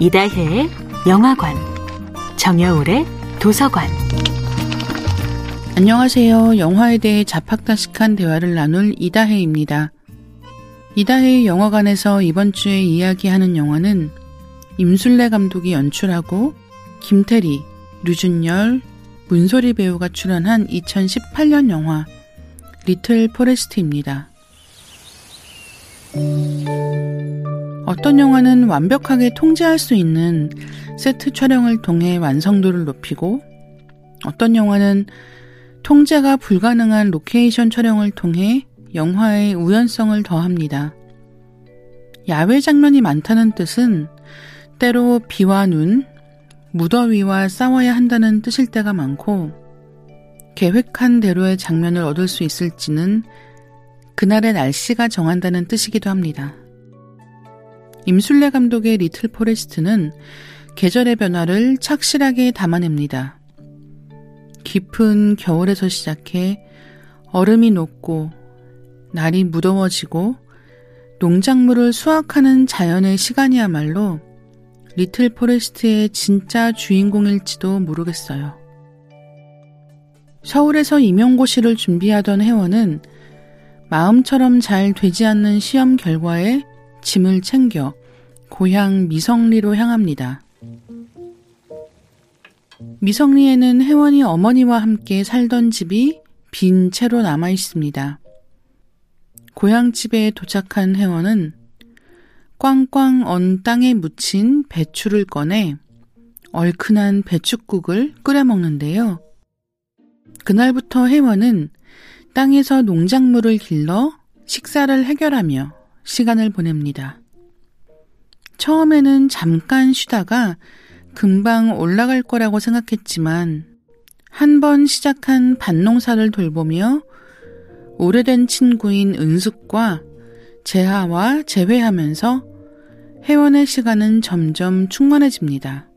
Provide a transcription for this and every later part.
이다혜의 영화관, 정여울의 도서관. 안녕하세요. 영화에 대해 자팍다식한 대화를 나눌 이다혜입니다. 이다혜의 영화관에서 이번 주에 이야기하는 영화는 임술래 감독이 연출하고 김태리, 류준열, 문소리 배우가 출연한 2018년 영화 리틀 포레스트입니다. 어떤 영화는 완벽하게 통제할 수 있는 세트 촬영을 통해 완성도를 높이고 어떤 영화는 통제가 불가능한 로케이션 촬영을 통해 영화의 우연성을 더합니다. 야외 장면이 많다는 뜻은 때로 비와 눈, 무더위와 싸워야 한다는 뜻일 때가 많고 계획한 대로의 장면을 얻을 수 있을지는 그날의 날씨가 정한다는 뜻이기도 합니다. 임순례 감독의 Little Forest는 계절의 변화를 착실하게 담아냅니다. 깊은 겨울에서 시작해 얼음이 녹고 날이 무더워지고 농작물을 수확하는 자연의 시간이야말로 Little Forest의 진짜 주인공일지도 모르겠어요. 서울에서 임용고시를 준비하던 혜원은 마음처럼 잘 되지 않는 시험 결과에 짐을 챙겨 고향 미성리로 향합니다. 미성리에는 혜원이 어머니와 함께 살던 집이 빈 채로 남아 있습니다. 고향집에 도착한 혜원은 꽝꽝 언 땅에 묻힌 배추를 꺼내 얼큰한 배추국을 끓여 먹는데요. 그날부터 혜원은 땅에서 농작물을 길러 식사를 해결하며 시간을 보냅니다. 처음에는 잠깐 쉬다가 금방 올라갈 거라고 생각했지만 한 번 시작한 밭농사를 돌보며 오래된 친구인 은숙과 재하와 재회하면서 혜원의 시간은 점점 충만해집니다.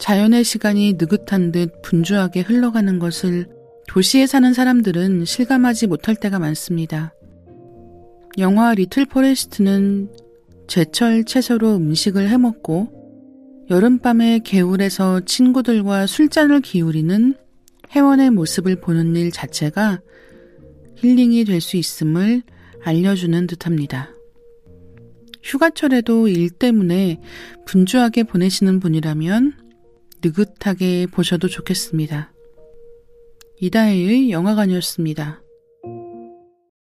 자연의 시간이 느긋한 듯 분주하게 흘러가는 것을 도시에 사는 사람들은 실감하지 못할 때가 많습니다. 영화 Little Forest는 제철 채소로 음식을 해먹고 여름밤에 개울에서 친구들과 술잔을 기울이는 혜원의 모습을 보는 일 자체가 힐링이 될 수 있음을 알려주는 듯합니다. 휴가철에도 일 때문에 분주하게 보내시는 분이라면 느긋하게 보셔도 좋겠습니다. 이다혜의 영화관이었습니다.